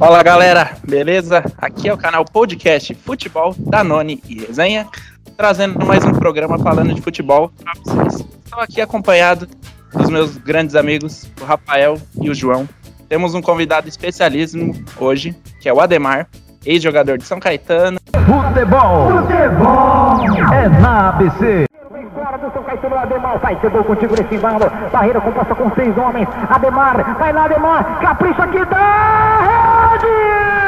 Fala galera, beleza? Aqui é o canal Podcast Futebol da Noni e Resenha, trazendo mais um programa falando de futebol para vocês. Estou aqui acompanhado dos meus grandes amigos, o Rafael e o João. Temos um convidado especialíssimo hoje, que é o Ademar, ex-jogador de São Caetano. Futebol, futebol é na ABC. Fora do São Caetano, Ademar vai, chegou contigo nesse embalo. Barreira composta com seis homens. Ademar, vai lá, Ademar, capricha aqui, da rede!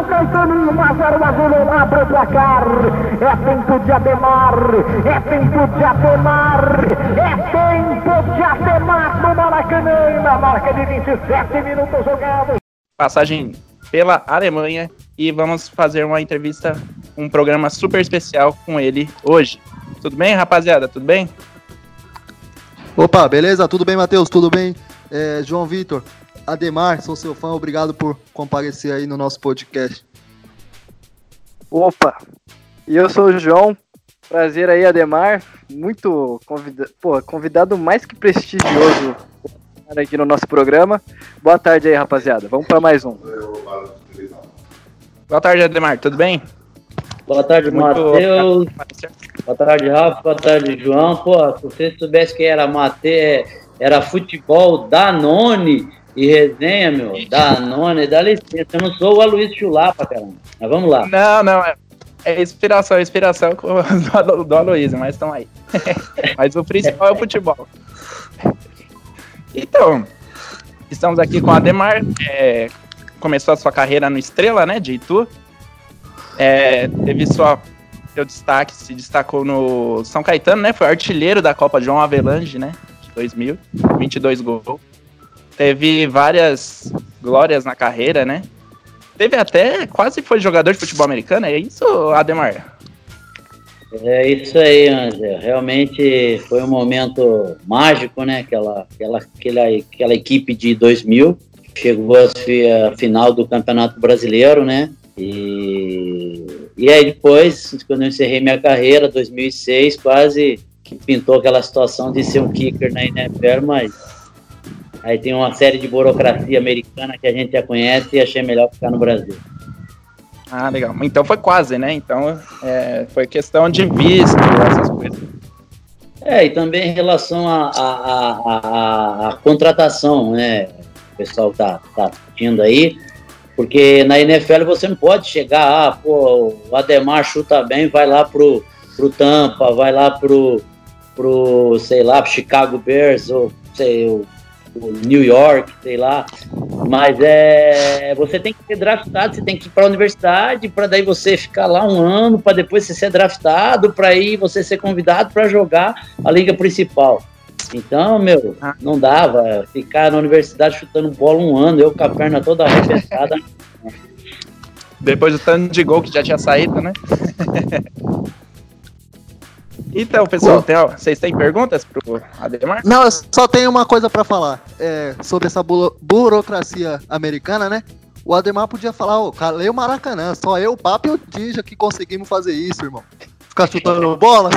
São Caetano, 1 a 0 o Azulão abre o placar. É tempo de Ademar, é tempo de Ademar, é tempo de Ademar no Maracanã, na marca de 27 minutos jogados. passagem pela Alemanha e vamos fazer uma entrevista, um programa super especial com ele hoje. Tudo bem, rapaziada? Tudo bem? Opa, beleza? Tudo bem, Matheus? Tudo bem? É, João Vitor, Ademar, sou seu fã, obrigado por comparecer aí no nosso podcast. Opa, e eu sou o João, prazer aí, Ademar, muito convida Pô, convidado mais que prestigioso aqui no nosso programa. Boa tarde aí, rapaziada, vamos para mais um. Boa tarde, Ademar. Tudo bem? Boa tarde, Matheus. Boa tarde, Rafa. Boa tarde, João. Pô, se você soubesse que era Mate, era futebol Danone e resenha, meu. Danone, dá licença. Eu não sou o Aloysio Chulapa, caramba. Mas vamos lá. Não, não. É, é inspiração, é inspiração do, do Aloysio, mas estão aí. mas o principal é o futebol. Então, estamos aqui com o Ademar. é, começou a sua carreira no Estrela, né, de Itu. É, teve sua, seu destaque, se destacou no São Caetano, né? Foi artilheiro da Copa João Avelange, né? De 2000, 22 gols. Teve várias glórias na carreira, né? Teve até, quase foi jogador de futebol americano, é isso, Ademar? É isso aí, Angel. Realmente foi um momento mágico, né? Aquela, aquela, aquela, aquela equipe de 2000 chegou à final do Campeonato Brasileiro, né? E, e aí depois, quando eu encerrei minha carreira, 2006, quase que pintou aquela situação de ser um kicker na NFL, mas aí tem uma série de burocracia americana que a gente já conhece e achei melhor ficar no Brasil. Ah, legal. Então foi quase, né? Então é, foi questão de visto, essas coisas. É, e também em relação à contratação, né? O pessoal tá, tá discutindo aí, porque na NFL você não pode chegar, ah, pô, o Ademar chuta bem, vai lá pro, pro Tampa, vai lá pro, pro, sei lá, pro Chicago Bears, ou sei, o New York, sei lá. Mas é, você tem que ser draftado, você tem que ir para a universidade, para daí você ficar lá um ano, para depois você ser draftado, para aí você ser convidado para jogar a liga principal. Então, meu, Ah. não dava ficar na universidade chutando bola um ano, eu com a perna toda arrebentada. Depois do tanto de gol que já tinha saído, né? então, pessoal, tem, ó, vocês têm perguntas pro Ademar? Não, eu só tenho uma coisa pra falar é, sobre essa buro- burocracia americana, né? O Ademar podia falar, ô, calei o Maracanã, só eu, o Papo e o Tija que conseguimos fazer isso, irmão. Ficar chutando bola.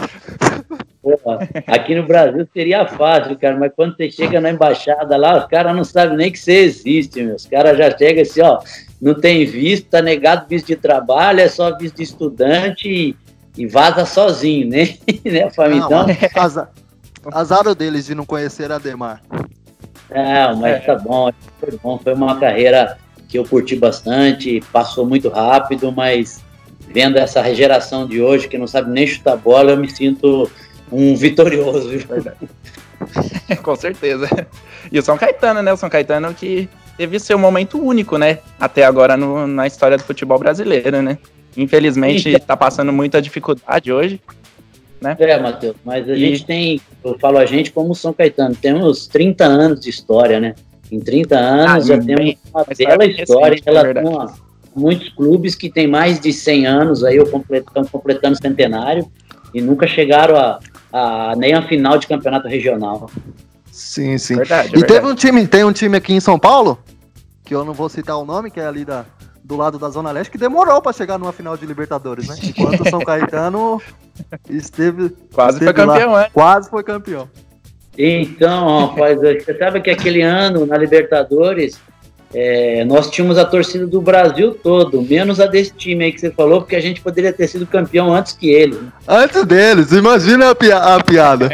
Porra, aqui no Brasil seria fácil, cara, mas quando você chega na embaixada lá, os caras não sabem nem que você existe, meu. Os caras já chegam assim, ó, não tem visto, tá negado visto de trabalho, é só visto de estudante e, e vaza sozinho, né? né, família? Não, Então, azar, azar deles de não conhecer Ademar. Não, mas É. tá bom, foi bom, foi uma carreira que eu curti bastante, passou muito rápido, mas vendo essa geração de hoje que não sabe nem chutar bola, eu me sinto um vitorioso. viu? Com certeza. E o São Caetano, né? O São Caetano que teve seu momento único, né? Até agora no- na história do futebol brasileiro, né? Infelizmente Então. tá passando muita dificuldade hoje. É, Matheus, mas a E- gente tem, eu falo a gente como São Caetano, temos 30 anos de história, né? Em 30 anos Ah, já bem, temos uma mas bela é história em recente, é relação a muitos clubes que têm mais de 100 anos aí, estão completando centenário e nunca chegaram a, a nem a final de campeonato regional. Sim, sim. Verdade, E verdade. teve um time, tem um time aqui em São Paulo, que eu não vou citar o nome, que é ali da, do lado da Zona Leste, que demorou pra chegar numa final de Libertadores, né? Enquanto o São Caetano esteve. Quase foi esteve lá. campeão, né? Quase foi campeão. Então, rapaz, você sabe que aquele ano na Libertadores é, nós tínhamos a torcida do Brasil todo, menos a desse time aí que você falou, porque a gente poderia ter sido campeão antes que ele. Antes deles, imagina a, pia- a piada.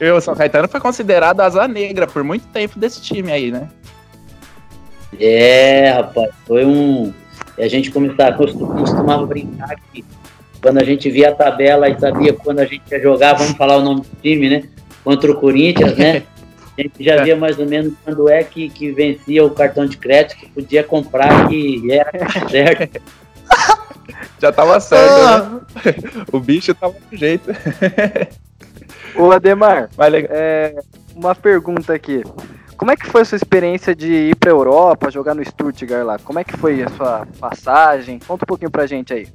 E o São Caetano foi considerado asa negra por muito tempo desse time aí, né? É, rapaz, foi um. A gente começava, costumava brincar que quando a gente via a tabela e sabia quando a gente ia jogar, vamos falar o nome do time, né? Contra o Corinthians, né? A gente já via mais ou menos quando é que, que vencia o cartão de crédito, que podia comprar, que era certo. Já tava certo, Ah, né? O bicho tava do jeito. Ô, Ademar, legal. é, uma pergunta aqui. Como é que foi a sua experiência de ir pra Europa, jogar no Stuttgart lá? Como é que foi a sua passagem? Conta um pouquinho pra gente aí.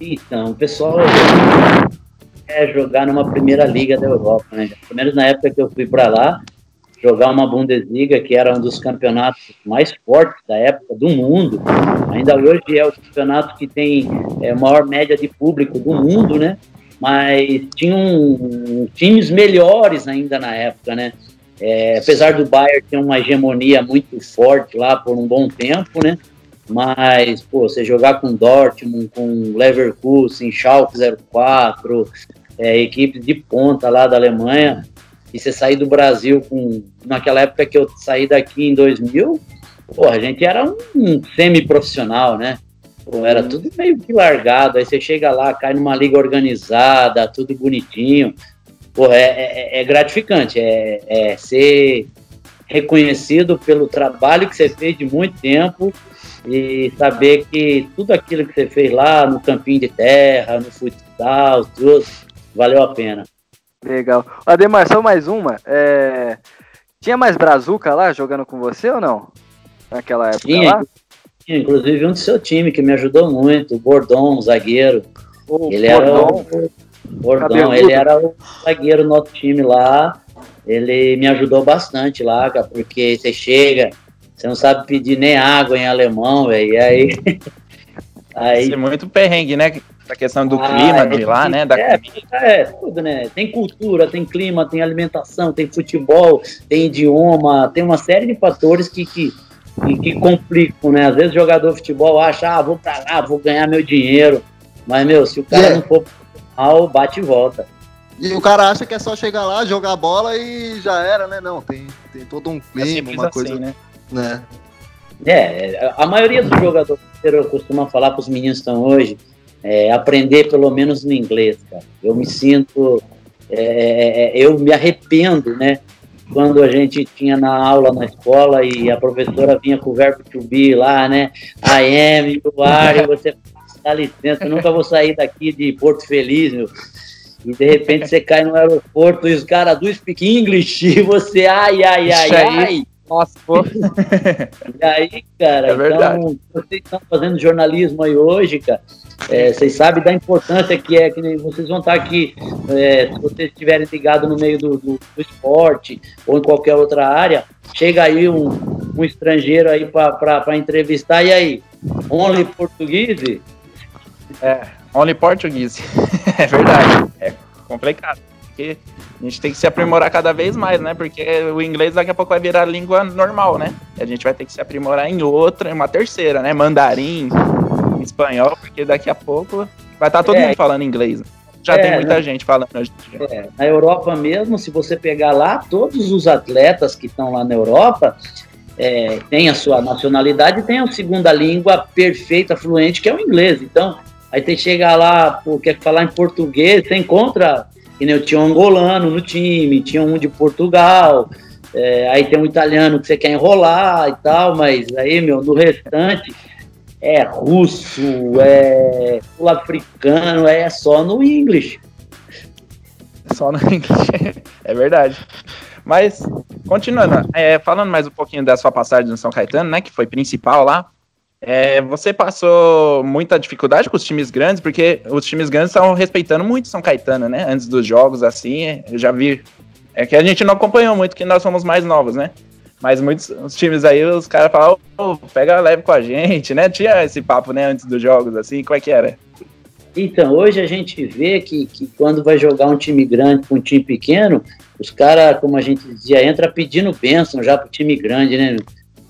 Então, o pessoal é jogar numa primeira liga da Europa, né? Pelo menos na época que eu fui para lá, jogar uma Bundesliga, que era um dos campeonatos mais fortes da época do mundo. Ainda hoje é o campeonato que tem é, maior média de público do mundo, né? Mas tinham times melhores ainda na época, né? É, apesar do Bayern ter uma hegemonia muito forte lá por um bom tempo, né? Mas, pô, você jogar com Dortmund, com Leverkusen, Schalke 04, é, equipes de ponta lá da Alemanha, e você sair do Brasil com. Naquela época que eu saí daqui em 2000, pô, a gente era um, um semi-profissional, né? Pô, era tudo meio que largado. Aí você chega lá, cai numa liga organizada, tudo bonitinho. Pô, é, é- é gratificante. É, é ser reconhecido pelo trabalho que você fez de muito tempo e saber que tudo aquilo que você fez lá no campinho de terra, no futsal, tudo, valeu a pena. Legal. Ademar, só mais uma. É, Tinha mais Brazuca lá jogando com você ou não? Naquela época Tinha, lá? tinha, inclusive um do seu time que me ajudou muito, o Bordon, um zagueiro. O Ele era Bordon? o Bordão, Cabeludo. ele era o zagueiro do nosso time lá. Ele me ajudou bastante lá, cara, porque você chega, você não sabe pedir nem água em alemão, velho. E aí. aí Ser muito perrengue, né? A questão do Ah, clima é de lá, né? Da é, é, tudo, né? Tem cultura, tem clima, tem alimentação, tem futebol, tem idioma, tem uma série de fatores que, que, que, que complicam, né? Às vezes o jogador de futebol acha, ah, vou pra lá, vou ganhar meu dinheiro. Mas, meu, se o cara É. não for mal, bate e volta. E o cara acha que é só chegar lá, jogar bola e já era, né? Não, tem, tem todo um É clima, simples uma assim, coisa. né? né? É, a maioria dos jogadores eu costumo falar para os meninos que estão hoje, é, aprender pelo menos no inglês, cara. Eu me sinto, é, eu me arrependo, né? Quando a gente tinha na aula na escola e a professora vinha com o verbo to be lá, né? I am, you are, e você dá licença, eu nunca vou sair daqui de Porto Feliz, meu. E de repente você cai no aeroporto e os caras do speak English e você, ai, ai, ai, Isso aí. ai. Nossa, pô. E aí, cara, É verdade. então, vocês estão fazendo jornalismo aí hoje, cara. é, vocês sabem da importância que é, que vocês vão estar aqui, é, se vocês estiverem ligados no meio do, do- do esporte ou em qualquer outra área, chega aí um, um estrangeiro aí para entrevistar, e aí? Only português? Only Portuguese. é verdade. É complicado. Porque a gente tem que se aprimorar cada vez mais, né? Porque o inglês daqui a pouco vai virar língua normal, né? E a gente vai ter que se aprimorar em outra, em uma terceira, né? Mandarim, espanhol, porque daqui a pouco vai estar todo É. mundo falando inglês. Já É, tem muita né? gente falando. É, na Europa mesmo, se você pegar lá, todos os atletas que estão lá na Europa é, têm a sua nacionalidade e têm a segunda língua perfeita, fluente, que é o inglês. Então, aí você chega lá, pô, quer falar em português, você encontra, nem eu tinha um angolano no time, tinha um de Portugal, É, aí tem um italiano que você quer enrolar e tal, mas aí, meu, no restante é russo, é sul-africano, é só no inglês. Só no inglês. é verdade. Mas, continuando, é, falando mais um pouquinho da sua passagem no São Caetano, né, que foi principal lá, é, você passou muita dificuldade com os times grandes, porque os times grandes estavam respeitando muito São Caetano, né, antes dos jogos, assim, eu já vi, é que a gente não acompanhou muito, que nós somos mais novos, né, mas muitos os times aí, os caras falavam, oh, pega leve com a gente, né, tinha esse papo, né, antes dos jogos, assim, como é que era? Então, hoje a gente vê que, que quando vai jogar um time grande com um time pequeno, os caras, como a gente dizia, entra pedindo bênção já pro time grande, né?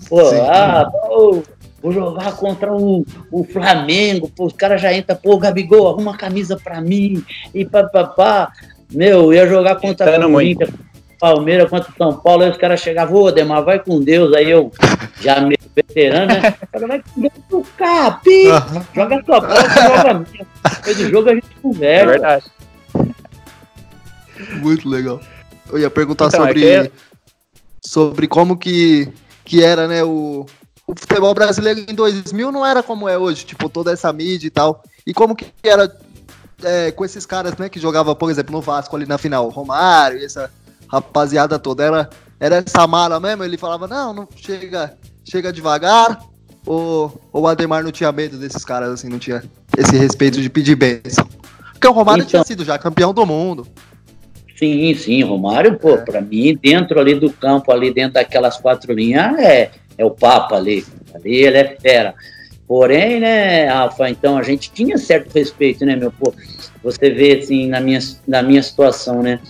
Pô, Sim. ah, pô, vou jogar contra o, o Flamengo, pô, os caras já entram, pô, Gabigol, arruma uma camisa pra mim, e papapá. Meu, ia jogar contra o Corinthians, Palmeiras contra o São Paulo, aí os caras chegavam, ô, Demar, vai com Deus, aí eu já meio veterano, né? O cara vai com Deus pro capi, joga a sua bola, joga a minha. Depois do jogo a gente conversa. É verdade. Muito legal. Eu ia perguntar então, sobre, é que... sobre como que, que era, né, o, o futebol brasileiro em 2000 não era como é hoje, tipo, toda essa mídia e tal. E como que era é, com esses caras, né, que jogavam, por exemplo, no Vasco ali na final, Romário e essa rapaziada toda, era, era essa mala mesmo? Ele falava, não, não chega, chega devagar, ou, ou o Ademar não tinha medo desses caras, assim, não tinha esse respeito de pedir bênção? Porque o Romário então... tinha sido já campeão do mundo. Sim, sim, Romário, pô, para mim, dentro ali do campo, ali dentro daquelas quatro linhas, é, é o Papa ali. Ali ele é fera. Porém, né, Rafa, então a gente tinha certo respeito, né, meu pô? Você vê, assim, na minha, na minha situação, né?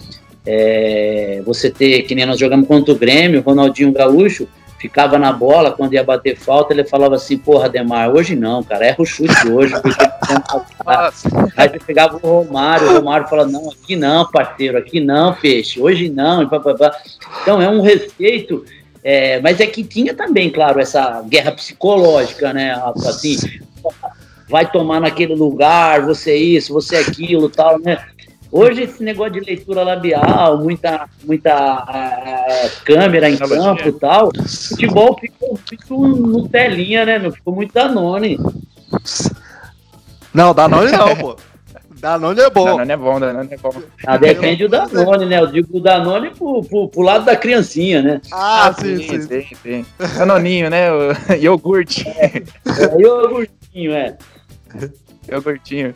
É, você ter, que nem nós jogamos contra o Grêmio, Ronaldinho Gaúcho, ficava na bola, quando ia bater falta, ele falava assim, porra, Demar, hoje não, cara, erra o chute hoje, porque Aí você pegava o Romário, o Romário falava, não, aqui não, parceiro, aqui não, peixe, hoje não, e papapá. Então é um respeito, é, mas é que tinha também, claro, essa guerra psicológica, né, assim, vai tomar naquele lugar, você isso, você aquilo, tal, né, Hoje, esse negócio de leitura labial, muita, muita câmera em campo e tal, futebol ficou, ficou no telinha, né, meu? Ficou muito Danone. Não, Danone não, pô. Danone é bom. Danone é bom, Danone é bom. Ah, depende do Danone, né? Eu digo o Danone pro, pro, pro lado da criancinha, né? Ah, ah sim, sim, sim. sim, sim. Danoninho, né? O iogurte. É, é iogurtinho, é. Iogurtinho.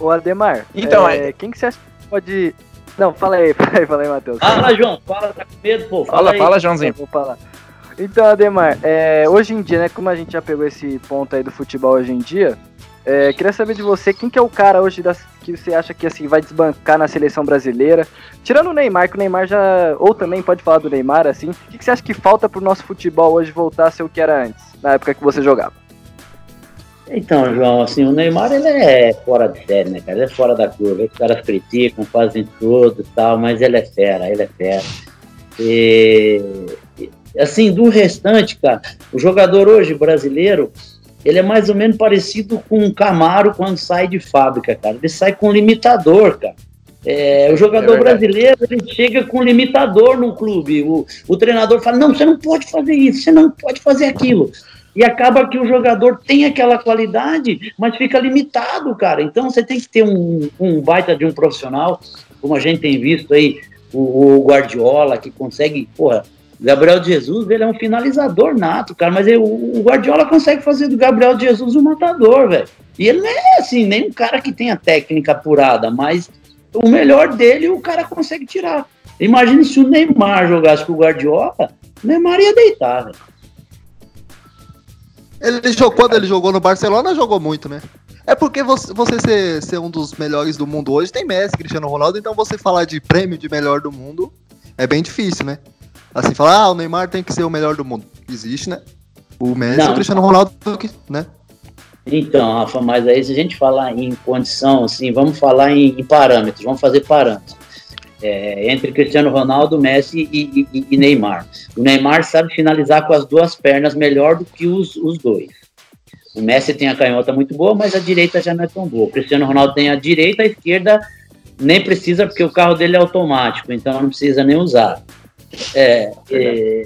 Ô Ademar, então, é, é... quem que você acha que pode. Não, fala aí, fala aí, fala aí, Matheus. Fala, João, fala, tá com medo, pô. Fala, fala, fala Joãozinho. Vou falar. Então, Ademar, é, hoje em dia, né, como a gente já pegou esse ponto aí do futebol hoje em dia, é, queria saber de você, quem que é o cara hoje das, que você acha que assim vai desbancar na seleção brasileira? Tirando o Neymar, que o Neymar já. Ou também pode falar do Neymar, assim. O que, que você acha que falta pro nosso futebol hoje voltar a ser o que era antes, na época que você jogava? Então, João, assim, o Neymar ele é fora de série, né, cara? Ele é fora da curva. Os caras criticam, fazem tudo e tal, mas ele é fera, ele é fera. E, assim, do restante, cara, o jogador hoje brasileiro, ele é mais ou menos parecido com um Camaro quando sai de fábrica, cara. Ele sai com limitador, cara. É, o jogador é brasileiro ele chega com limitador no clube. O, o treinador fala: não, você não pode fazer isso, você não pode fazer aquilo. E acaba que o jogador tem aquela qualidade, mas fica limitado, cara. Então você tem que ter um, um baita de um profissional, como a gente tem visto aí, o, o Guardiola, que consegue, porra, Gabriel Jesus, ele é um finalizador nato, cara, mas ele, o Guardiola consegue fazer do Gabriel Jesus um matador, velho. E ele não é assim, nem um cara que tenha técnica apurada, mas o melhor dele o cara consegue tirar. Imagine se o Neymar jogasse com o Guardiola, o Neymar ia deitar, velho. Ele jogou, quando ele jogou no Barcelona, jogou muito, né? É porque você, você ser, ser, um dos melhores do mundo hoje tem Messi, Cristiano Ronaldo, então você falar de prêmio de melhor do mundo é bem difícil, né? Assim, falar, ah, o Neymar tem que ser o melhor do mundo. Existe, né? O Messi e o Cristiano Ronaldo, né? Então, Rafa, mas aí se a gente falar em condição, assim, vamos falar em, em parâmetros, vamos fazer parâmetros é, entre Cristiano Ronaldo, Messi e, e, e, Neymar. O Neymar sabe finalizar com as duas pernas melhor do que os, os dois. O Messi tem a canhota muito boa, mas a direita já não é tão boa. O Cristiano Ronaldo tem a direita, a esquerda nem precisa porque o carro dele é automático, então não precisa nem usar. É, é,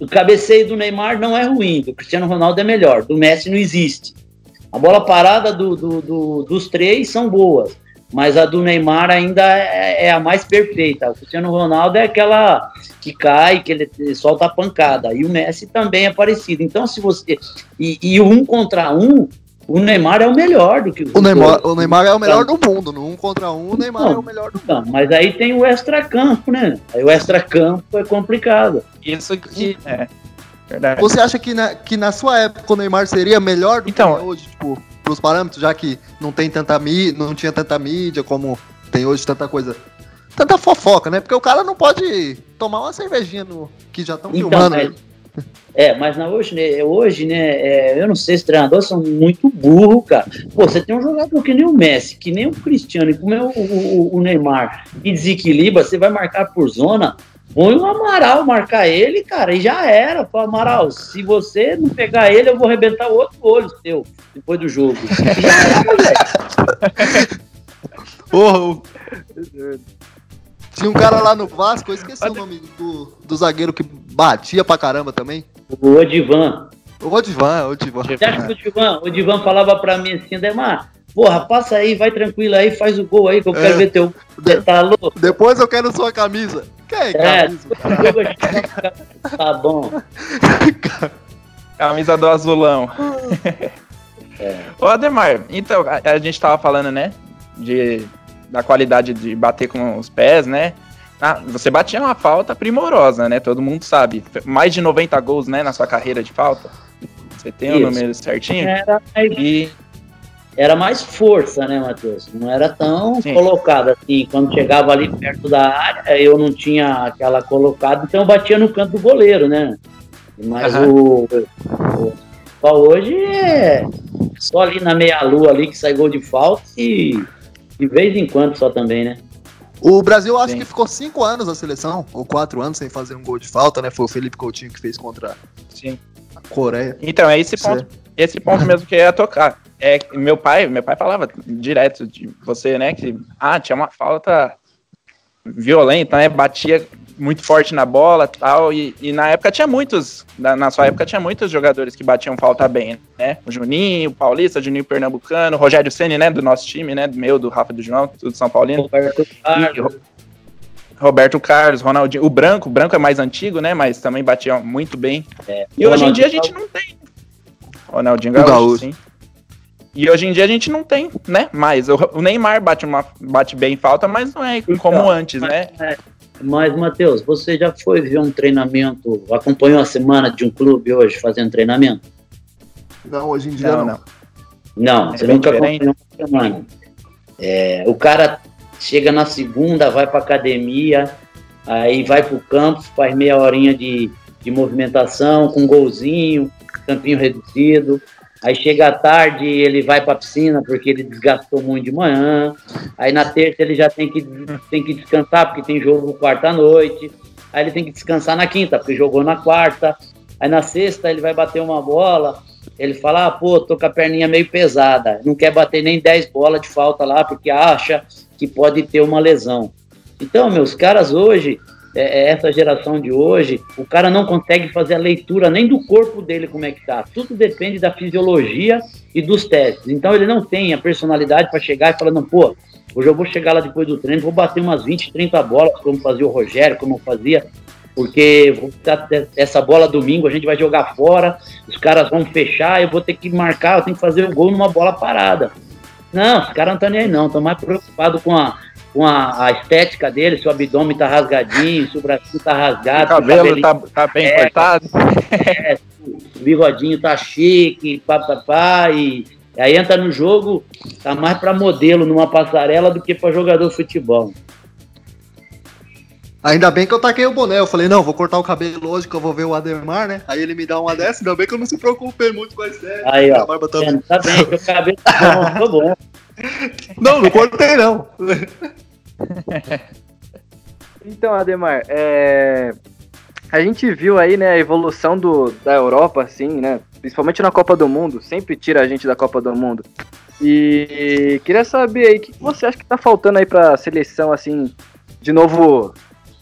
o cabeceio do Neymar não é ruim, do Cristiano Ronaldo é melhor, do Messi não existe. A bola parada do, do, do, dos três são boas, mas a do Neymar ainda é, é, a mais perfeita. O Cristiano Ronaldo é aquela que cai, que ele solta a pancada, e o Messi também é parecido. Então, se você. E, e um contra um, o Neymar é o melhor do que o Neymar. O Neymar é o melhor do mundo. No um contra um, o Neymar Não, é o melhor do Então, mas aí tem o extracampo, né? Aí o extracampo é complicado. Isso que. É. Verdade. Você acha que na, que na sua época o Neymar seria melhor do Então- que é hoje, tipo, pros parâmetros, já que não tem tanta mídia, não tinha tanta mídia como tem hoje tanta coisa. Tanta fofoca, né? Porque o cara não pode tomar uma cervejinha no que já estão Então, filmando. mas- né? É, mas na hoje, né, hoje, né, é, eu não sei, os treinadores são muito burros, cara. Pô, você tem um jogador que nem o Messi, que nem o Cristiano, e como é o, o- o Neymar, que desequilibra, você vai marcar por zona, põe o Amaral marcar ele, cara, e já era. Fala, Amaral, se você não pegar ele, eu vou arrebentar o outro olho seu, depois do jogo. Já era, velho. Porra, Tinha um cara lá no Vasco, eu esqueci o nome do, do zagueiro que batia pra caramba também. O Odivan. O Odivan, o Odivan. Você acha que o Divan, o Divan falava pra mim assim, Demar, porra, passa aí, vai tranquilo aí, faz o gol aí, que eu quero É. ver teu. Você tá louco? Depois eu quero sua camisa. Quem é É, camisa? Tá bom. Camisa do azulão. É. Ô, Ademar, então, a, a gente tava falando, né? De, da qualidade de bater com os pés, né? Ah, você batia uma falta primorosa, né? Todo mundo sabe. Mais de 90 gols, né? Na sua carreira de falta. Você tem o Isso. número certinho? Era mais, E era mais força, né, Matheus? Não era tão Sim. colocado assim. Quando chegava ali perto da área, eu não tinha aquela colocada, então eu batia no canto do goleiro, né? Mas Aham. o, o só hoje é só ali na meia-lua ali que sai gol de falta e de vez em quando só também, né? O Brasil acho Sim. que ficou cinco anos na seleção, ou quatro anos sem fazer um gol de falta, né? Foi o Felipe Coutinho que fez contra sim. a Coreia. Então, é esse ponto, esse ponto mesmo que eu ia tocar. É meu pai, meu pai falava direto de você, né, que ah, tinha uma falta violenta, né, batia muito forte na bola, tal, e, e na época tinha muitos, na, na sua época tinha muitos jogadores que batiam falta bem, né? O Juninho, o Paulista, Juninho Pernambucano, o Rogério Ceni, né, do nosso time, né, do meu, do Rafa do João, tudo São Paulino. Roberto Carlos, E Ro- Roberto Carlos, Ronaldinho, o Branco, o Branco é mais antigo, né, mas também batia muito bem. é, E hoje em dia a gente não tem. Ronaldinho O Gaúcho, Gaúcho. sim. E hoje em dia a gente não tem, né? Mas o, o Neymar bate, uma, bate bem falta, mas não é como Então, antes, né? Mas, Matheus, você já foi ver um treinamento, acompanhou a semana de um clube hoje fazendo treinamento? Não, hoje em dia Não, não. não. É você nunca diferente. acompanhou uma semana. É, o cara chega na segunda, vai pra academia, aí vai pro campo, faz meia horinha de, de movimentação, com um golzinho, campinho reduzido. Aí chega à tarde, ele vai pra piscina porque ele desgastou muito de manhã. Aí na terça ele já tem que, tem que descansar porque tem jogo quarta noite. Aí ele tem que descansar na quinta porque jogou na quarta. Aí na sexta ele vai bater uma bola. Ele fala, ah, pô, tô com a perninha meio pesada. Não quer bater nem 10 bolas de falta lá porque acha que pode ter uma lesão. Então, meus caras hoje, é, é, essa geração de hoje, o cara não consegue fazer a leitura nem do corpo dele como é que tá. Tudo depende da fisiologia e dos testes. Então ele não tem a personalidade para chegar e falar, não, pô, hoje eu vou chegar lá depois do treino, vou bater umas 20, 30 bolas, como fazia o Rogério, como fazia, porque essa bola domingo, a gente vai jogar fora, os caras vão fechar, eu vou ter que marcar, eu tenho que fazer o gol numa bola parada. Não, os caras não estão nem aí não, estão mais preocupados com a, com a, a estética dele, se o abdômen tá rasgadinho, se o bracinho tá rasgado, o cabelo tá, tá bem É. cortado. o bigodinho tá chique, papapá, e aí entra no jogo, tá mais pra modelo numa passarela do que pra jogador de futebol. Ainda bem que eu taquei o boné. Eu falei, não, vou cortar o cabelo hoje que eu vou ver o Ademar, né? Aí ele me dá uma dessa, ainda bem que eu não se preocupei muito com a estética. Aí, ó. A barba tá- É, tá bem, o cabelo tá bom, tá bom. Não, não cortei não. Então, Ademar, é, a gente viu aí, né, a evolução do, da Europa, assim, né, principalmente na Copa do Mundo, sempre tira a gente da Copa do Mundo. E queria saber aí, o que você acha que tá faltando aí pra seleção, assim, de novo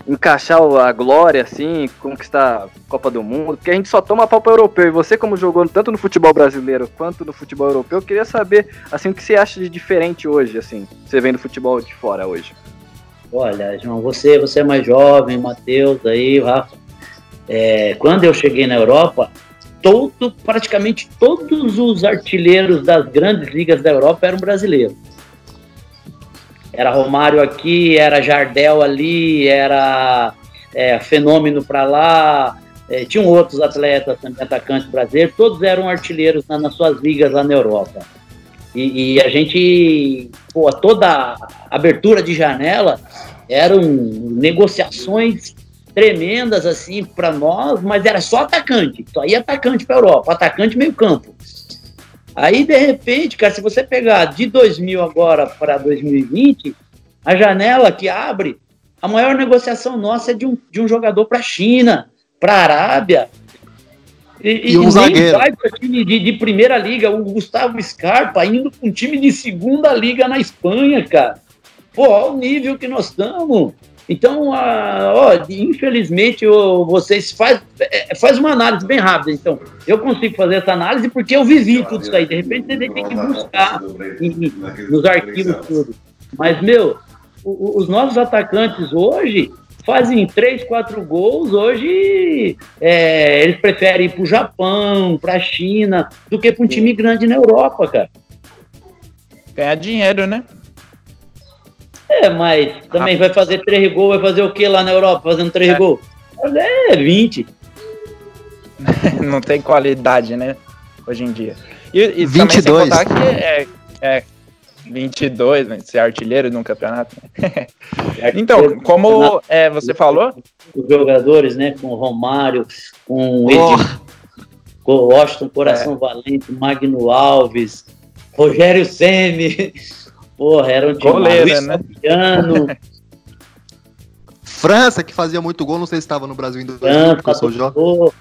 encaixar a glória, assim, conquistar a Copa do Mundo, porque a gente só toma pau europeu, e você como jogou tanto no futebol brasileiro quanto no futebol europeu, eu queria saber, assim, o que você acha de diferente hoje, assim, você vem do futebol de fora hoje. Olha, João, você, você é mais jovem, Matheus, aí, Rafa. É, quando eu cheguei na Europa, todo, praticamente todos os artilheiros das grandes ligas da Europa eram brasileiros. Era Romário aqui, era Jardel ali, era é, Fenômeno para lá, é, tinham outros atletas, atacantes brasileiros, todos eram artilheiros na, nas suas ligas lá na Europa. E, e, a gente, pô, toda abertura de janela eram negociações tremendas assim para nós, mas era só atacante, só ia atacante para Europa, atacante meio campo. Aí de repente, cara, se você pegar de 2000 agora para 2020, a janela que abre, a maior negociação nossa é de um, de um jogador para a China, para a Arábia. E, e um zagueiro. vai para time de, de, primeira liga, o Gustavo Scarpa indo para um time de segunda liga na Espanha, cara. Pô, olha o nível que nós estamos. Então, infelizmente, vocês faz, é, faz uma análise bem rápida. Então, eu consigo fazer essa análise porque eu vivi tudo isso aí. De repente, você tem que buscar em, nos arquivos tudo. Mas, meu, os nossos atacantes hoje fazem três, quatro gols. Hoje, é, eles preferem ir para o Japão, para a China, do que para um time grande na Europa, cara. Ganhar dinheiro, né? É, mas também vai fazer três gols, vai fazer o que lá na Europa fazendo três é. gols? É 20. Não tem qualidade, né? Hoje em dia. E, e 22. também que é, é 22, né? Ser artilheiro no campeonato. Né? então, como é, você falou. Os jogadores, né? Com o Romário, com o oh. com o Washington Coração é. Valente, Magno Alves, Rogério Ceni Porra, era um Goleira, né? França, que fazia muito gol, não sei se estava no Brasil em 2000, porque eu sou jovem.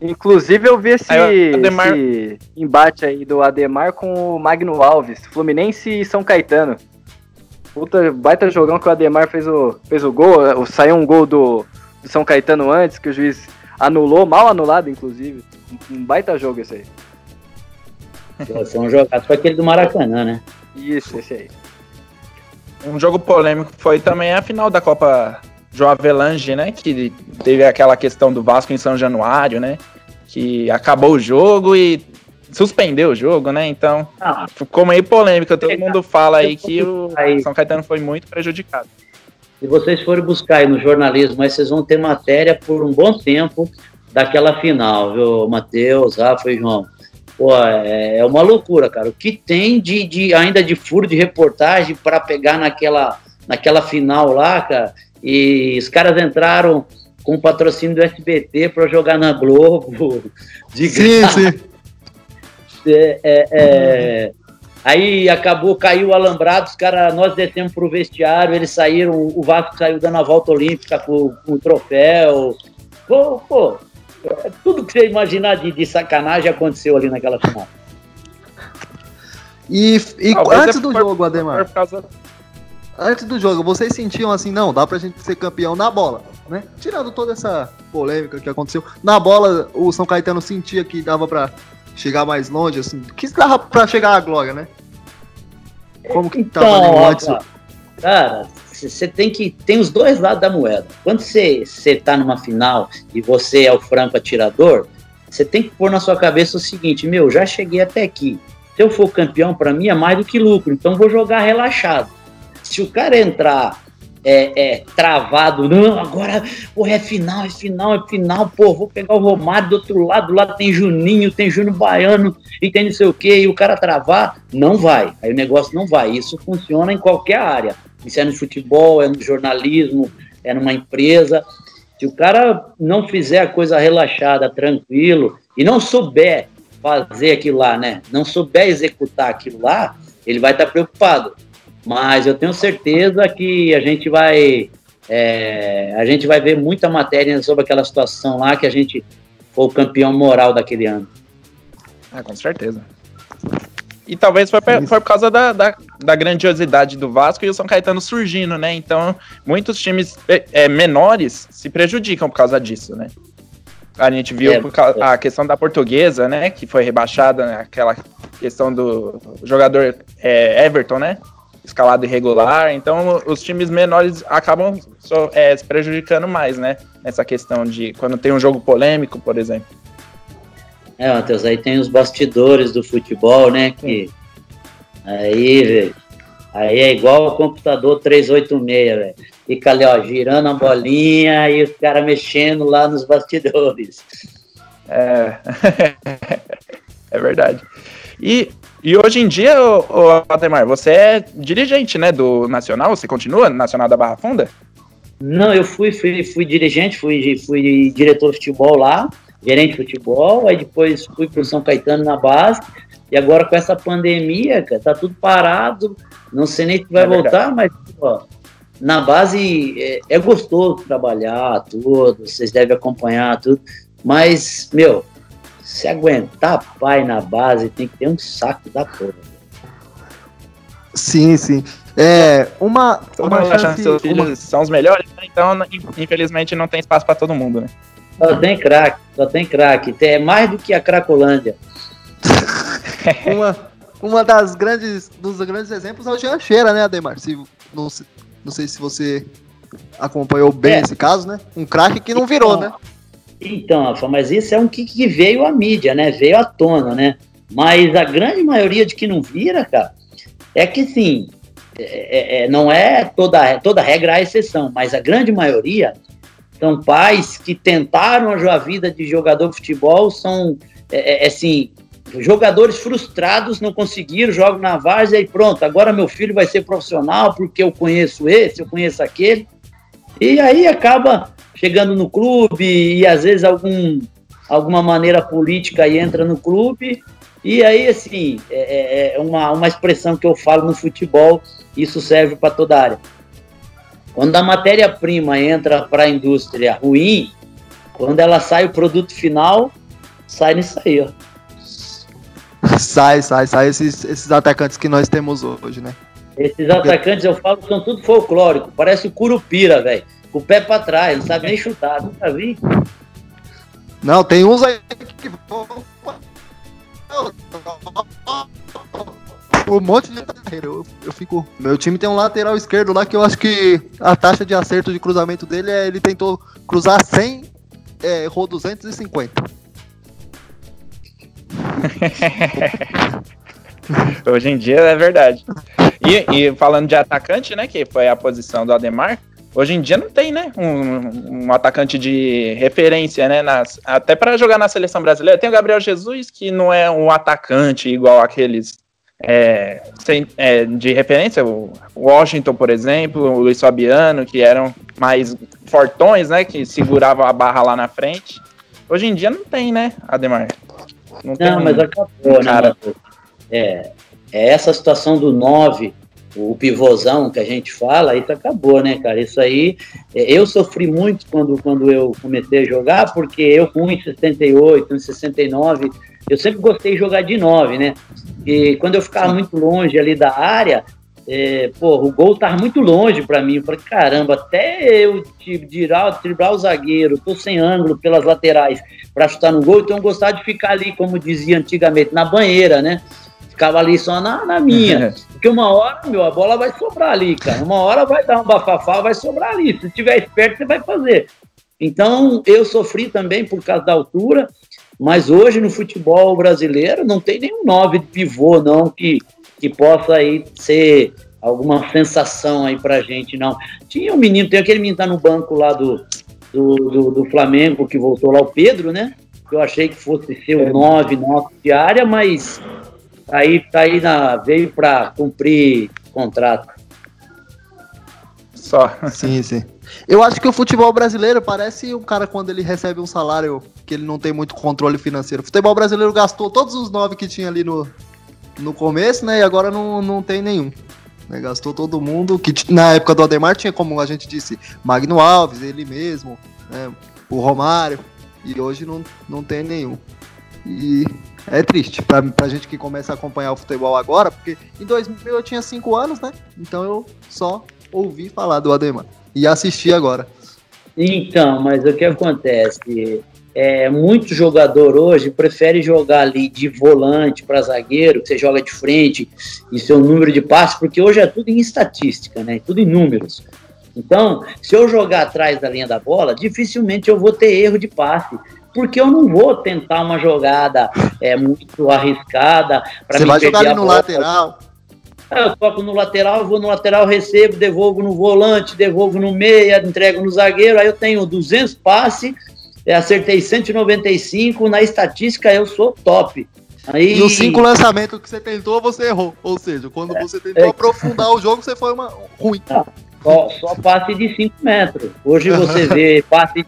Inclusive eu vi esse, aí, Ademar... esse, embate aí do Ademar com o Magno Alves, Fluminense e São Caetano. Puta, baita jogão que o Ademar fez o, fez o gol, saiu um gol do, do São Caetano antes, que o juiz anulou, mal anulado inclusive. Um baita jogo esse aí. Foi um jogado, foi aquele do Maracanã, né? Isso, esse aí. Um jogo polêmico foi também a final da Copa João Avelange, né? Que teve aquela questão do Vasco em São Januário, né? Que acabou o jogo e suspendeu o jogo, né? Então, ah, ficou meio polêmico. Todo mundo fala aí que o São Caetano foi muito prejudicado. Se vocês forem buscar aí no jornalismo, aí vocês vão ter matéria por um bom tempo daquela final, viu, Matheus, Rafa e João. Pô, é, é uma loucura, cara. O que tem de, de ainda de furo de reportagem para pegar naquela, naquela final lá, cara? E os caras entraram com o patrocínio do SBT para jogar na Globo. De sim, sim. É, é, é, aí acabou, caiu o alambrado, os caras, nós descemos pro vestiário, eles saíram, o Vasco saiu dando a volta olímpica com, com o troféu. Pô, pô, tudo que você imaginar de, de sacanagem aconteceu ali naquela final. E, e antes é do jogo, Ademar. Causa... Antes do jogo, vocês sentiam assim, não, dá pra gente ser campeão na bola, né? Tirando toda essa polêmica que aconteceu. Na bola, o São Caetano sentia que dava pra chegar mais longe, assim, que dava pra chegar à glória, né? Como que então, tava antes? Cara, você tem que. Tem os dois lados da moeda. Quando você está numa final e você é o franco atirador, você tem que pôr na sua cabeça o seguinte: meu, já cheguei até aqui. Se eu for campeão, para mim é mais do que lucro, então vou jogar relaxado. Se o cara entrar é, é, travado, não, agora, porra, é final, é final, é final, pô, vou pegar o Romário do outro lado, lá tem Juninho, tem Júnior Baiano e tem não sei o que, e o cara travar, não vai, aí o negócio não vai. Isso funciona em qualquer área. Isso é no futebol, é no jornalismo, é numa empresa. Se o cara não fizer a coisa relaxada, tranquilo, e não souber fazer aquilo lá, né? Não souber executar aquilo lá, ele vai estar preocupado. Mas eu tenho certeza que a gente vai é, a gente vai ver muita matéria sobre aquela situação lá que a gente foi o campeão moral daquele ano. Ah, com certeza. E talvez foi, foi por causa da, da, da, grandiosidade do Vasco e o São Caetano surgindo, né? Então, muitos times é, é menores se prejudicam por causa disso, né? A gente viu é, causa, a questão da portuguesa, né? Que foi rebaixada, né, aquela questão do jogador é, Everton, né? Escalado irregular. Então, os times menores acabam so, é, se prejudicando mais, né? Nessa questão de quando tem um jogo polêmico, por exemplo. É, Matheus, aí tem os bastidores do futebol, né? Que aí, velho. Aí é igual o computador 386, velho. Fica ali, ó, girando a bolinha e os caras mexendo lá nos bastidores. É. é verdade. E, e hoje em dia, ô, ô, Ademar, você é dirigente, né, do Nacional? Você continua no Nacional da Barra Funda? Não, eu fui, fui, fui dirigente, fui, fui diretor de futebol lá gerente de futebol, aí depois fui para o São Caetano na base, e agora com essa pandemia, cara, tá tudo parado, não sei nem se vai é voltar, mas ó, na base é, é, gostoso trabalhar tudo, vocês devem acompanhar tudo, mas, meu, se aguentar pai na base, tem que ter um saco da porra. Sim, sim. É, uma, uma chance, seus filhos uma... são os melhores, né? então infelizmente não tem espaço para todo mundo, né? Só tem craque, só tem craque. É mais do que a Cracolândia. uma, uma das grandes, dos grandes exemplos é o Jean Cheira, né, Ademar? Se, não, não sei se você acompanhou bem é. esse caso, né? Um craque que não virou, então, né? Então, Rafa, mas isso é um que, que veio à mídia, né? Veio à tona, né? Mas a grande maioria de que não vira, cara, é que sim, é, é, é não é toda, toda regra a exceção, mas a grande maioria são pais que tentaram a vida de jogador de futebol, são, é, é, assim, jogadores frustrados, não conseguiram, jogam na várzea e pronto, agora meu filho vai ser profissional porque eu conheço esse, eu conheço aquele. E aí acaba chegando no clube e às vezes algum, alguma maneira política aí entra no clube. E aí, assim, é, é, é uma, uma expressão que eu falo no futebol, isso serve para toda área. Quando a matéria-prima entra para a indústria ruim, quando ela sai o produto final, sai nisso aí, ó. Sai, sai, sai esses, esses atacantes que nós temos hoje, né? Esses atacantes, eu falo, são tudo folclórico. Parece o Curupira, velho. Com o pé pra trás, não sabe nem chutar. Nunca vi. Não, tem uns aí que um monte de eu, eu fico. Meu time tem um lateral esquerdo lá que eu acho que a taxa de acerto de cruzamento dele é. Ele tentou cruzar 100, é, errou 250. Hoje em dia é verdade. E, e, falando de atacante, né? Que foi a posição do Ademar. Hoje em dia não tem, né? Um, um atacante de referência, né? Nas, até para jogar na seleção brasileira. Tem o Gabriel Jesus, que não é um atacante igual aqueles é, sem, é, de referência, o Washington, por exemplo, o Luiz Fabiano, que eram mais fortões, né? Que seguravam a barra lá na frente. Hoje em dia não tem, né, Ademar? Não, tem não mas acabou, né, cara. Né, é, é essa situação do 9, o pivôzão que a gente fala, isso acabou, né, cara? Isso aí, é, eu sofri muito quando, quando eu comecei a jogar, porque eu com 1,68, 1,69 eu sempre gostei de jogar de nove, né? E quando eu ficava Sim. muito longe ali da área, é, pô, o gol tava muito longe para mim. Eu falei, caramba, até eu tirar, driblar o zagueiro, tô sem ângulo pelas laterais para chutar no gol, então eu gostava de ficar ali, como dizia antigamente, na banheira, né? Ficava ali só na, na minha. Porque uma hora, meu, a bola vai sobrar ali, cara. Uma hora vai dar um bafafá, vai sobrar ali. Se tiver esperto, você vai fazer. Então, eu sofri também por causa da altura. Mas hoje no futebol brasileiro não tem nenhum nove de pivô, não, que, que possa aí ser alguma sensação aí pra gente, não. Tinha um menino, tem aquele menino que tá no banco lá do, do, do, do Flamengo, que voltou lá, o Pedro, né? Eu achei que fosse ser o 9, 9 de área, mas aí tá aí na, veio para cumprir contrato. Só. Sim, sim. Eu acho que o futebol brasileiro parece o cara quando ele recebe um salário que ele não tem muito controle financeiro. O futebol brasileiro gastou todos os nove que tinha ali no, no começo, né? E agora não, não tem nenhum. Né, gastou todo mundo. Que na época do Ademar tinha, como a gente disse, Magno Alves, ele mesmo, né, o Romário. E hoje não, não tem nenhum. E É triste pra, pra gente que começa a acompanhar o futebol agora, porque em 2000 eu tinha 5 anos, né? Então eu só ouvi falar do Ademar. E assisti agora. Então, mas o que acontece? É, muito jogador hoje prefere jogar ali de volante para zagueiro, que você joga de frente e seu número de passes, porque hoje é tudo em estatística, né? Tudo em números. Então, se eu jogar atrás da linha da bola, dificilmente eu vou ter erro de passe, porque eu não vou tentar uma jogada é, muito arriscada para me vai jogar ali no bola. lateral. Eu toco no lateral, vou no lateral, recebo, devolvo no volante, devolvo no meia, entrego no zagueiro. Aí eu tenho 200 passes, eh, acertei 195. Na estatística eu sou top. Aí, E os cinco lançamentos que você tentou, você errou. Ou seja, quando você tentou é. aprofundar o jogo, você foi uma ruim. só, só passe de 5 metros. Hoje você vê passe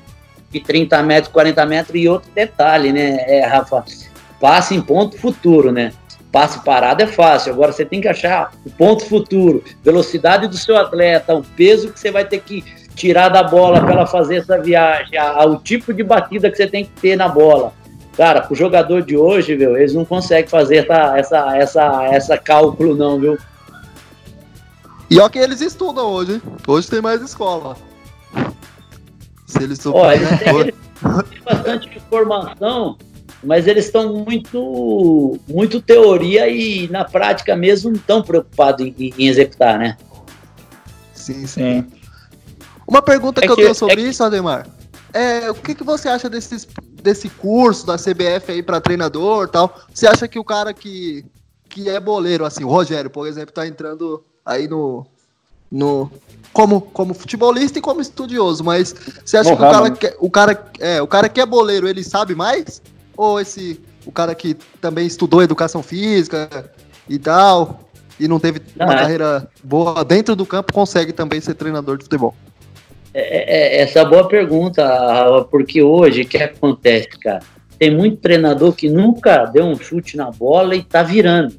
de 30 metros, 40 metros. E outro detalhe, né, é, Rafa? Passe em ponto futuro, né? Passe parado é fácil. Agora você tem que achar o ponto futuro, velocidade do seu atleta, o peso que você vai ter que tirar da bola para ela fazer essa viagem, a- o tipo de batida que você tem que ter na bola. Cara, o jogador de hoje, viu, eles não conseguem fazer essa, essa, essa, essa cálculo, não, viu? E ó que eles estudam hoje, hein? Hoje tem mais escola. Se eles Ó, eles souberem. têm, eles têm bastante informação, mas eles estão muito, muito teoria e na prática mesmo não estão preocupados em, em executar, né? Sim, sim. Sim. Uma pergunta É que, eu que- tenho sobre é que- isso, Ademar. É, o que, que você acha desses, desse curso da CBF aí para treinador e tal? Você acha que o cara que, que é boleiro, assim, o Rogério, por exemplo, tá entrando aí no. no como, como futebolista e como estudioso, mas você acha No que o cara, que, o, cara, é, o cara que é boleiro, ele sabe mais? Ou esse o cara que também estudou educação física e tal, e não teve Não, uma é. carreira boa dentro do campo, consegue também ser treinador de futebol? É, é- essa é uma boa pergunta, porque hoje o que acontece, cara? Tem muito treinador que nunca deu um chute na bola e tá virando.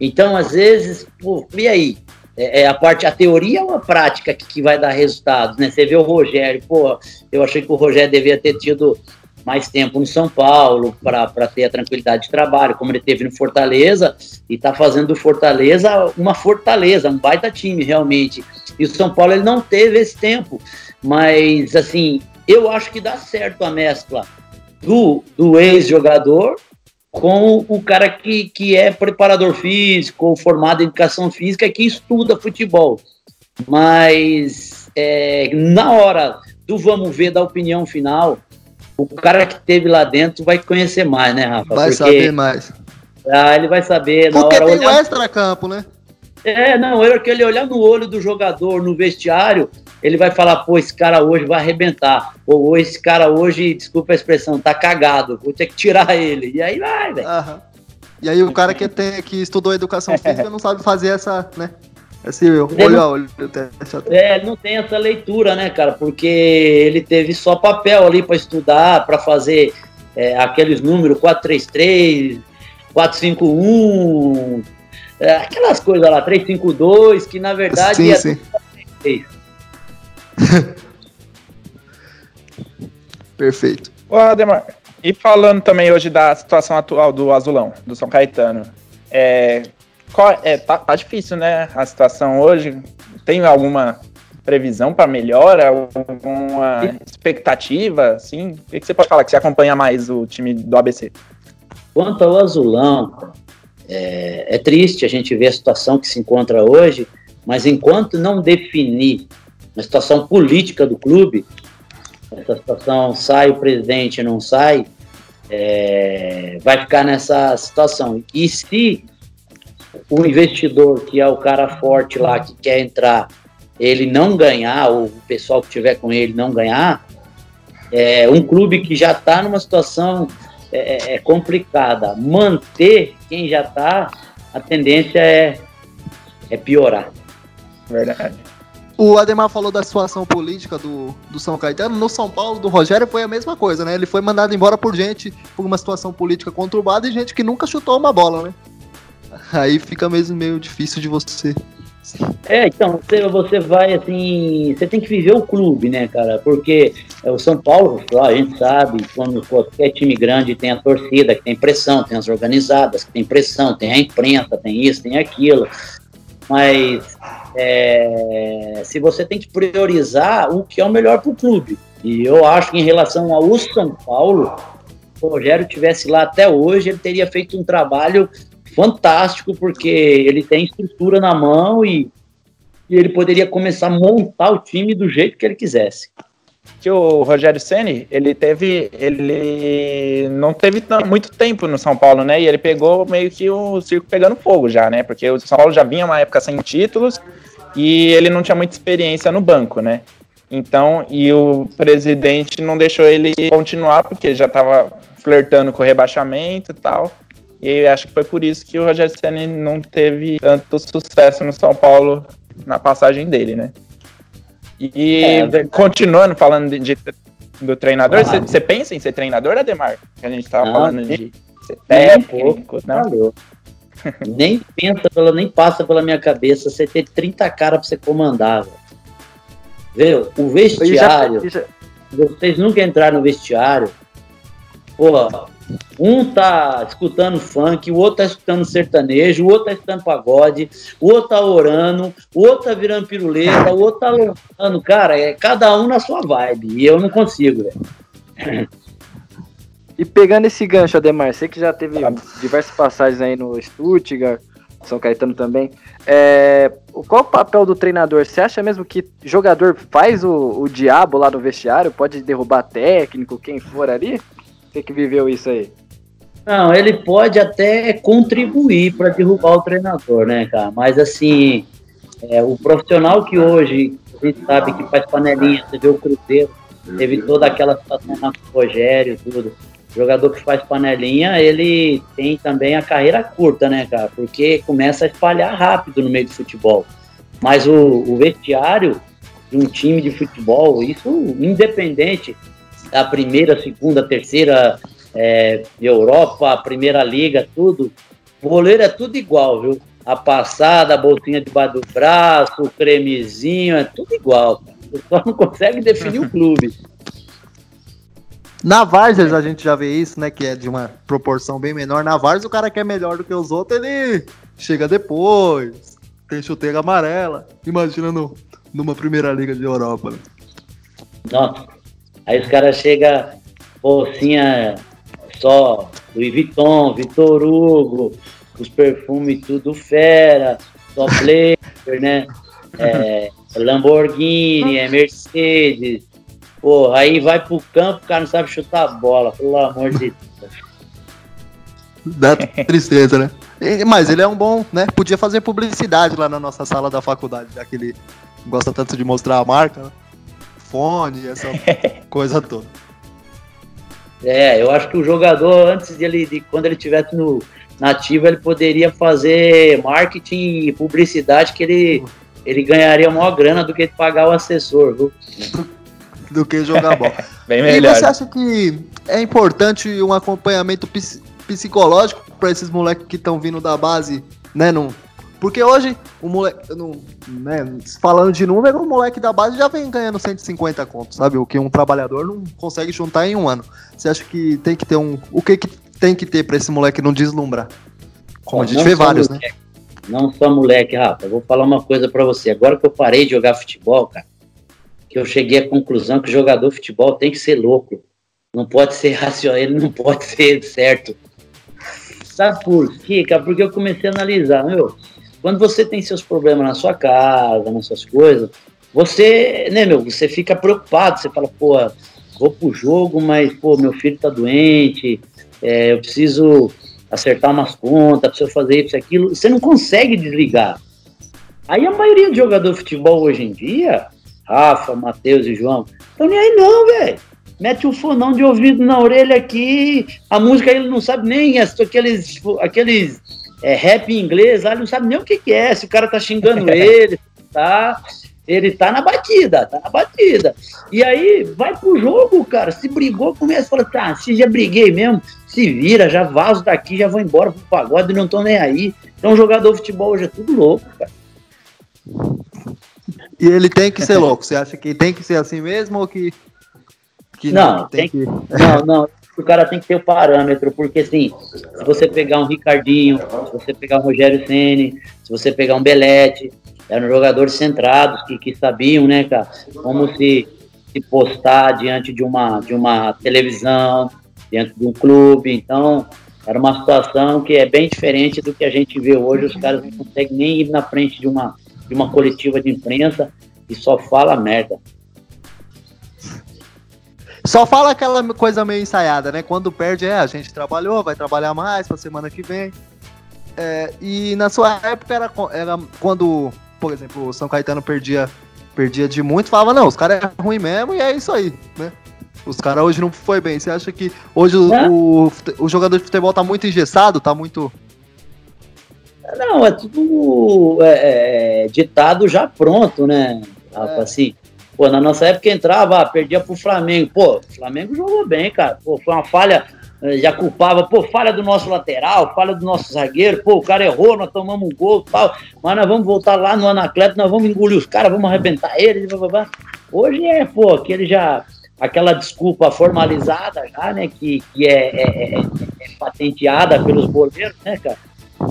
Então, às vezes, pô, e aí? É, é a parte, a teoria ou a prática que, que vai dar resultados, né? Você vê o Rogério, pô, eu achei que o Rogério devia ter tido mais tempo no São Paulo para ter a tranquilidade de trabalho, como ele teve no Fortaleza, e tá fazendo do Fortaleza uma fortaleza, um baita time, realmente. E o São Paulo ele não teve esse tempo. Mas, assim, eu acho que dá certo a mescla do, do ex-jogador com o cara que, que é preparador físico, formado em educação física, que estuda futebol. Mas é, na hora do vamos ver da opinião final, o cara que teve lá dentro vai conhecer mais, né, Rafa? Vai Porque saber mais. ah, ele vai saber na Porque hora tem o olhar- extra-campo, né? é, não, eu que ele olhar no olho do jogador no vestiário, ele vai falar, pô, esse cara hoje vai arrebentar. Ou, esse cara hoje, desculpa a expressão, tá cagado, vou ter que tirar ele. E aí vai, velho. E aí o cara que, tem, que estudou educação física não sabe fazer essa, né? Esse olho a olho. É, ele não tem essa leitura, né, cara? Porque ele teve só papel ali para estudar, para fazer é, aqueles números 433, 451, é, aquelas coisas lá, 352, que na verdade Sim, é sim. Perfeito. Ô, Ademar, e falando também hoje da situação atual do Azulão, do São Caetano, é, é, tá, tá difícil, né, a situação hoje? Tem alguma previsão para melhora, alguma expectativa, assim? O que que você pode falar, que você acompanha mais o time do ABC? Quanto ao Azulão, é, é triste a gente ver a situação que se encontra hoje, mas enquanto não definir a situação política do clube, essa situação sai o presidente não sai, é, vai ficar nessa situação. E se o investidor, que é o cara forte lá, que quer entrar, ele não ganhar, ou o pessoal que estiver com ele não ganhar, é um clube que já está numa situação é, é complicada. Manter quem já está, a tendência é, é piorar. Verdade. O Ademar falou da situação política do, do São Caetano. No São Paulo, do Rogério, foi a mesma coisa, né? Ele foi mandado embora por gente, por uma situação política conturbada e gente que nunca chutou uma bola, né? Aí fica mesmo meio difícil de você É, então, você, você vai assim, você tem que viver o clube, né, cara? Porque é, o São Paulo, a gente sabe, quando qualquer time grande tem a torcida, que tem pressão, tem as organizadas, que tem pressão, tem a imprensa, tem isso, tem aquilo. Mas é, se você tem que priorizar o que é o melhor para o clube. E eu acho que em relação ao São Paulo, se o Rogério tivesse lá até hoje, ele teria feito um trabalho fantástico, porque ele tem estrutura na mão e, e ele poderia começar a montar o time do jeito que ele quisesse. Que o Rogério Ceni, ele teve, ele não teve muito tempo no São Paulo, né? E ele pegou meio que o circo pegando fogo já, né? Porque o São Paulo já vinha uma época sem títulos e ele não tinha muita experiência no banco, né? Então, e o presidente não deixou ele continuar porque já estava flertando com o rebaixamento e tal. E acho que foi por isso que o Rogério Ceni não teve tanto sucesso no São Paulo na passagem dele, né? E é, continuando falando de, de do treinador, você ah, pensa em ser treinador, Ademar? Que a gente estava falando de ser técnico, não? nem pensa, pela, nem passa pela minha cabeça você ter 30 caras para você comandar, velho. o vestiário. Já, já... Vocês nunca entraram no vestiário. Pô, um tá escutando funk, o outro tá escutando sertanejo, o outro tá escutando pagode, o outro tá orando, o outro tá virando piruleta, o outro tá lançando. Cara, é cada um na sua vibe. E eu não consigo, velho. E pegando esse gancho, Ademar, sei que já teve diversas passagens aí no Stuttgart, São Caetano também. É, qual o papel do treinador? Você acha mesmo que jogador faz o, o diabo lá no vestiário? Pode derrubar técnico, quem for ali? Você que viveu isso aí. Não, ele pode até contribuir para derrubar o treinador, né, cara? Mas assim, é, o profissional que hoje a gente sabe que faz panelinha, você vê o Cruzeiro, teve toda aquela situação na Rogério, tudo. O jogador que faz panelinha, ele tem também a carreira curta, né, cara? Porque começa a espalhar rápido no meio do futebol. Mas o, o vestiário de um time de futebol, isso independente a primeira, segunda, terceira é, Europa, a primeira liga, tudo. O goleiro é tudo igual, viu? A passada, a bolsinha debaixo do braço, o cremezinho, é tudo igual. Você só não consegue definir o clube. Na Vargas a gente já vê isso, né? Que é de uma proporção bem menor. Na Vargas o cara que é melhor do que os outros, ele chega depois. Tem chuteira amarela. Imagina no, numa primeira liga de Europa. Né? Nossa. Aí os caras chegam, bolsinha só Louis Vuitton, Vitor Hugo, os perfumes tudo fera, só Blazer, né? É, Lamborghini, é Mercedes. Porra, aí vai pro campo, o cara não sabe chutar a bola, pelo amor de Deus. Dá tristeza, né? Mas ele é um bom, né? Podia fazer publicidade lá na nossa sala da faculdade, daquele gosta tanto de mostrar a marca, né? Fone, essa coisa toda. É, eu acho que o jogador, antes de ele, de, quando ele estivesse no nativo, ele poderia fazer marketing e publicidade que ele, ele ganharia maior grana do que pagar o assessor, viu? do que jogar bola. Bem melhor. E você acha que é importante um acompanhamento psicológico para esses moleques que estão vindo da base, né? Não, porque hoje, o moleque, né, falando de número, o moleque da base já vem ganhando 150 contos, sabe? O que um trabalhador não consegue juntar em um ano. Você acha que tem que ter um. O que, que tem que ter para esse moleque não deslumbrar? Como a gente vê vários, né? moleque, né? Não só moleque, Rafa. Eu vou falar uma coisa para você. Agora que eu parei de jogar futebol, cara, que eu cheguei à conclusão que o jogador de futebol tem que ser louco. Não pode ser racional, ele não pode ser certo. Sabe por quê, cara? Porque eu comecei a analisar, meu quando você tem seus problemas na sua casa, nas suas coisas, você, né, meu, você fica preocupado, você fala, pô, vou pro jogo, mas, pô, meu filho tá doente, é, eu preciso acertar umas contas, preciso fazer isso, aquilo, você não consegue desligar. Aí a maioria de jogador de futebol hoje em dia, Rafa, Matheus e João, estão nem aí não, velho. Mete um fonão de ouvido na orelha aqui, a música ele não sabe nem aqueles, aqueles é, rap em inglês, lá ele não sabe nem o que, que é, se o cara tá xingando ele, tá. Ele tá na batida, tá na batida. E aí, vai pro jogo, cara. Se brigou, começa a falar, tá, se já briguei mesmo, se vira, já vazo daqui, já vou embora pro pagode, não tô nem aí. Então, jogador de futebol hoje é tudo louco, cara. E ele tem que ser louco. Você acha que tem que ser assim mesmo ou que. que Não, tem que. Não, não. O cara tem que ter o parâmetro, porque assim, se você pegar um Ricardinho, se você pegar um Rogério Ceni, se você pegar um Belete, eram jogadores centrados que, que sabiam, né, cara, como se, se postar diante de uma, de uma televisão, diante de um clube. Então, era uma situação que é bem diferente do que a gente vê hoje. Os caras não conseguem nem ir na frente de uma, de uma coletiva de imprensa e só fala merda. Só fala aquela coisa meio ensaiada, né? Quando perde, é, a gente trabalhou, vai trabalhar mais pra semana que vem. É, e na sua época era, era quando, por exemplo, o São Caetano perdia, perdia de muito, falava, não, os caras é ruim mesmo e é isso aí, né? Os caras hoje não foi bem. Você acha que hoje o, É. o, jogador de futebol tá muito engessado, tá muito. Não, é tudo é, é, ditado já pronto, né? Assim, pô, na nossa época entrava, ah, perdia pro Flamengo. Pô, o Flamengo jogou bem, cara. Pô, foi uma falha, eh, já culpava, pô, falha do nosso lateral, falha do nosso zagueiro, pô, o cara errou, nós tomamos um gol tal. Mas nós vamos voltar lá no Anacleto, nós vamos engolir os caras, vamos arrebentar eles, blá, blá, blá. Hoje é, pô, aquele já. Aquela desculpa formalizada já, né? Que, que é, é- é- é patenteada pelos boleiros, né, cara?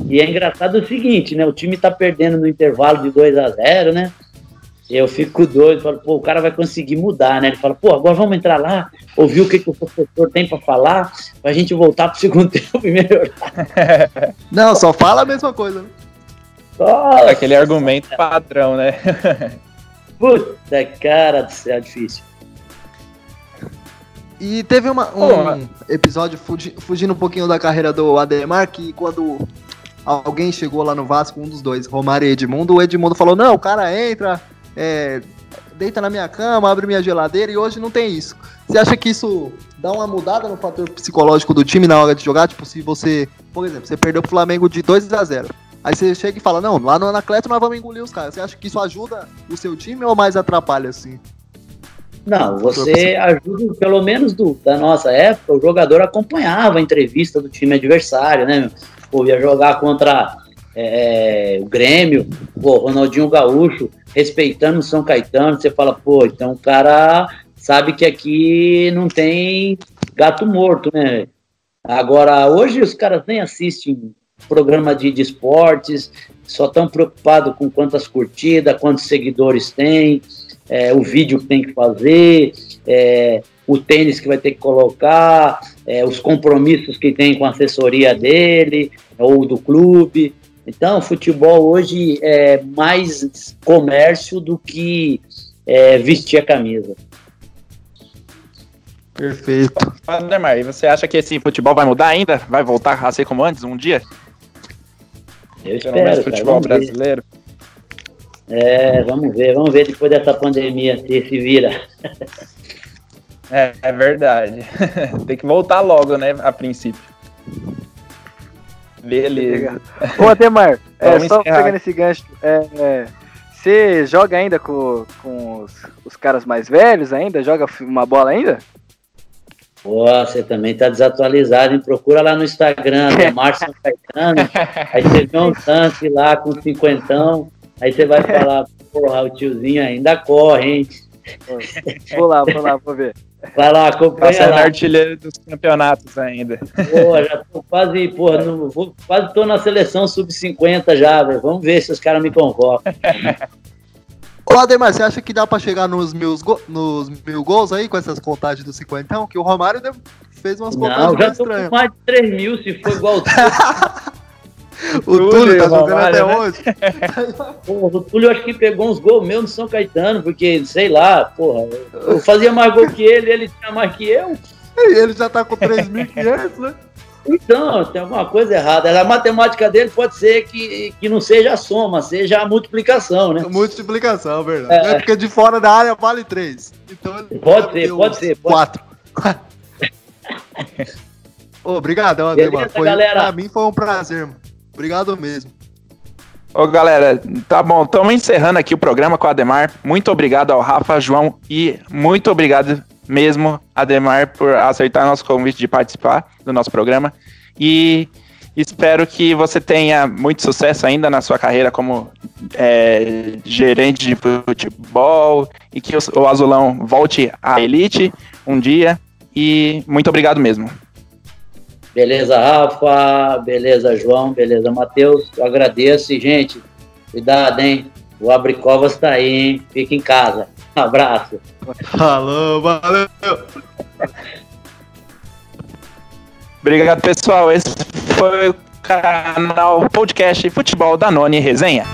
E é engraçado o seguinte, né? O time tá perdendo no intervalo de 2 a 0 né? Eu fico doido, falo, pô, o cara vai conseguir mudar, né? Ele fala, pô, agora vamos entrar lá, ouvir o que, que o professor tem pra falar, pra gente voltar pro segundo tempo e melhorar. Não, só fala a mesma coisa, né? Nossa, Aquele argumento padrão, né? puta cara do céu, difícil. E teve uma- um episódio fugi- fugindo um pouquinho da carreira do Ademar, que quando alguém chegou lá no Vasco, um dos dois, Romário e Edmundo, o Edmundo falou, não, o cara entra, é, deita na minha cama, abre minha geladeira, e hoje não tem isso. Você acha que isso dá uma mudada no fator psicológico do time na hora de jogar? Tipo, se você, por exemplo, você perdeu pro Flamengo de 2 a 0 Aí você chega e fala, não, lá no Anacleto nós vamos engolir os caras. Você acha que isso ajuda o seu time ou mais atrapalha, assim? Não, você ajuda, pelo menos do, da nossa época, o jogador acompanhava a entrevista do time adversário, né? Pô, ia jogar contra é, é, o Grêmio, pô, Ronaldinho Gaúcho, respeitando o São Caetano, você fala, pô, então o cara sabe que aqui não tem gato morto, né? Agora, hoje os caras nem assistem programa de, de esportes, só estão preocupados com quantas curtidas, quantos seguidores tem, é, o vídeo que tem que fazer, é, o tênis que vai ter que colocar, é, os compromissos que tem com a assessoria dele ou do clube. Então, o futebol hoje é mais comércio do que é, vestir a camisa. Perfeito. Ademar, e você acha que esse futebol vai mudar ainda? Vai voltar a ser como antes, um dia? Eu Pelo menos espero, cara, futebol vamos ver. brasileiro. É, vamos ver, vamos ver depois dessa pandemia se se vira. É, é verdade. Tem que voltar logo, né? A princípio. Beleza. Ô, Ademar, é, Vamos só encerrar. pegando esse gancho, é, é, você joga ainda com, com os, os caras mais velhos ainda? Joga uma bola ainda? Pô, você também tá desatualizado, hein? Procura lá no Instagram, né? Márcio Caetano. Aí você vê um tanque lá com cinquentão. Aí você vai falar, porra, o tiozinho ainda corre, hein? Vou lá, vou lá, vou ver. Vai lá, Tá acompanha sendo lá. artilheiro dos campeonatos ainda. Pô, já tô quase, porra, no- vou- quase tô na seleção sub-50 já, velho. Vamos ver se os caras me convocam. Ô, Ademar, você acha que dá pra chegar nos mil, go- nos mil gols aí com essas contagens do cinquentão? Que o Romário deu- fez umas contagens Não, já meio tô com estranhas. mais de 3 mil, se for igual o O Túlio tá Túlio, jogando Romário, até né? hoje. Porra, o Túlio acho que pegou uns gols meus no São Caetano, porque, sei lá, porra, eu fazia mais gol que ele, ele tinha mais que eu. E ele já tá com 3.500, né? Então, tem alguma coisa errada. A matemática dele pode ser que, que não seja a soma, seja a multiplicação, né? Multiplicação, verdade. É. porque de fora da área vale 3. Então ele Pode ser, pode ser, pode- 4. Ô, Obrigadão, Beleza, Ademar. Foi, galera? pra mim foi um prazer, mano. Obrigado mesmo. Ô, galera, tá bom, estamos encerrando aqui o programa com o Ademar. Muito obrigado ao Rafa, João e muito obrigado mesmo, Ademar, por aceitar nosso convite de participar do nosso programa. E espero que você tenha muito sucesso ainda na sua carreira como é, gerente de futebol e que o, Azulão volte à elite um dia. E muito obrigado mesmo. Beleza, Rafa. Beleza, João. Beleza, Matheus. Eu agradeço e, gente, cuidado, hein? O Abricovas tá aí, hein? Fica em casa. Abraço. Falou, valeu. Obrigado, pessoal. Esse foi o canal podcast Futebol da Noni Resenha.